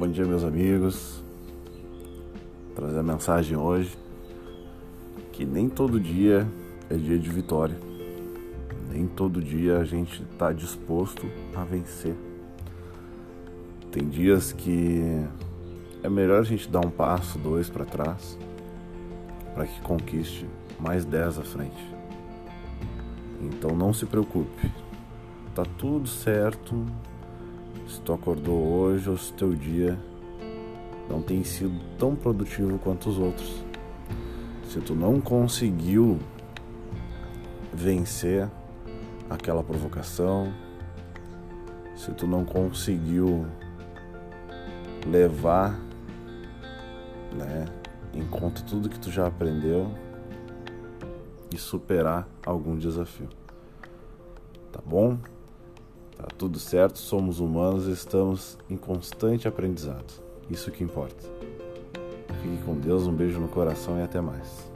Bom dia, meus amigos. Trazer a mensagem hoje que nem todo dia é dia de vitória. Nem todo dia a gente está disposto a vencer. Tem dias que é melhor a gente dar um passo, dois para trás, para que conquiste mais dez à frente. Então não se preocupe, tá tudo certo. Se tu acordou hoje ou se teu dia não tem sido tão produtivo quanto os outros. Se tu não conseguiu vencer aquela provocação, se tu não conseguiu levar né, em conta tudo que tu já aprendeu e superar algum desafio. Tá bom? Tudo certo, somos humanos e estamos em constante aprendizado. Isso que importa. Fique com Deus, um beijo no coração e até mais.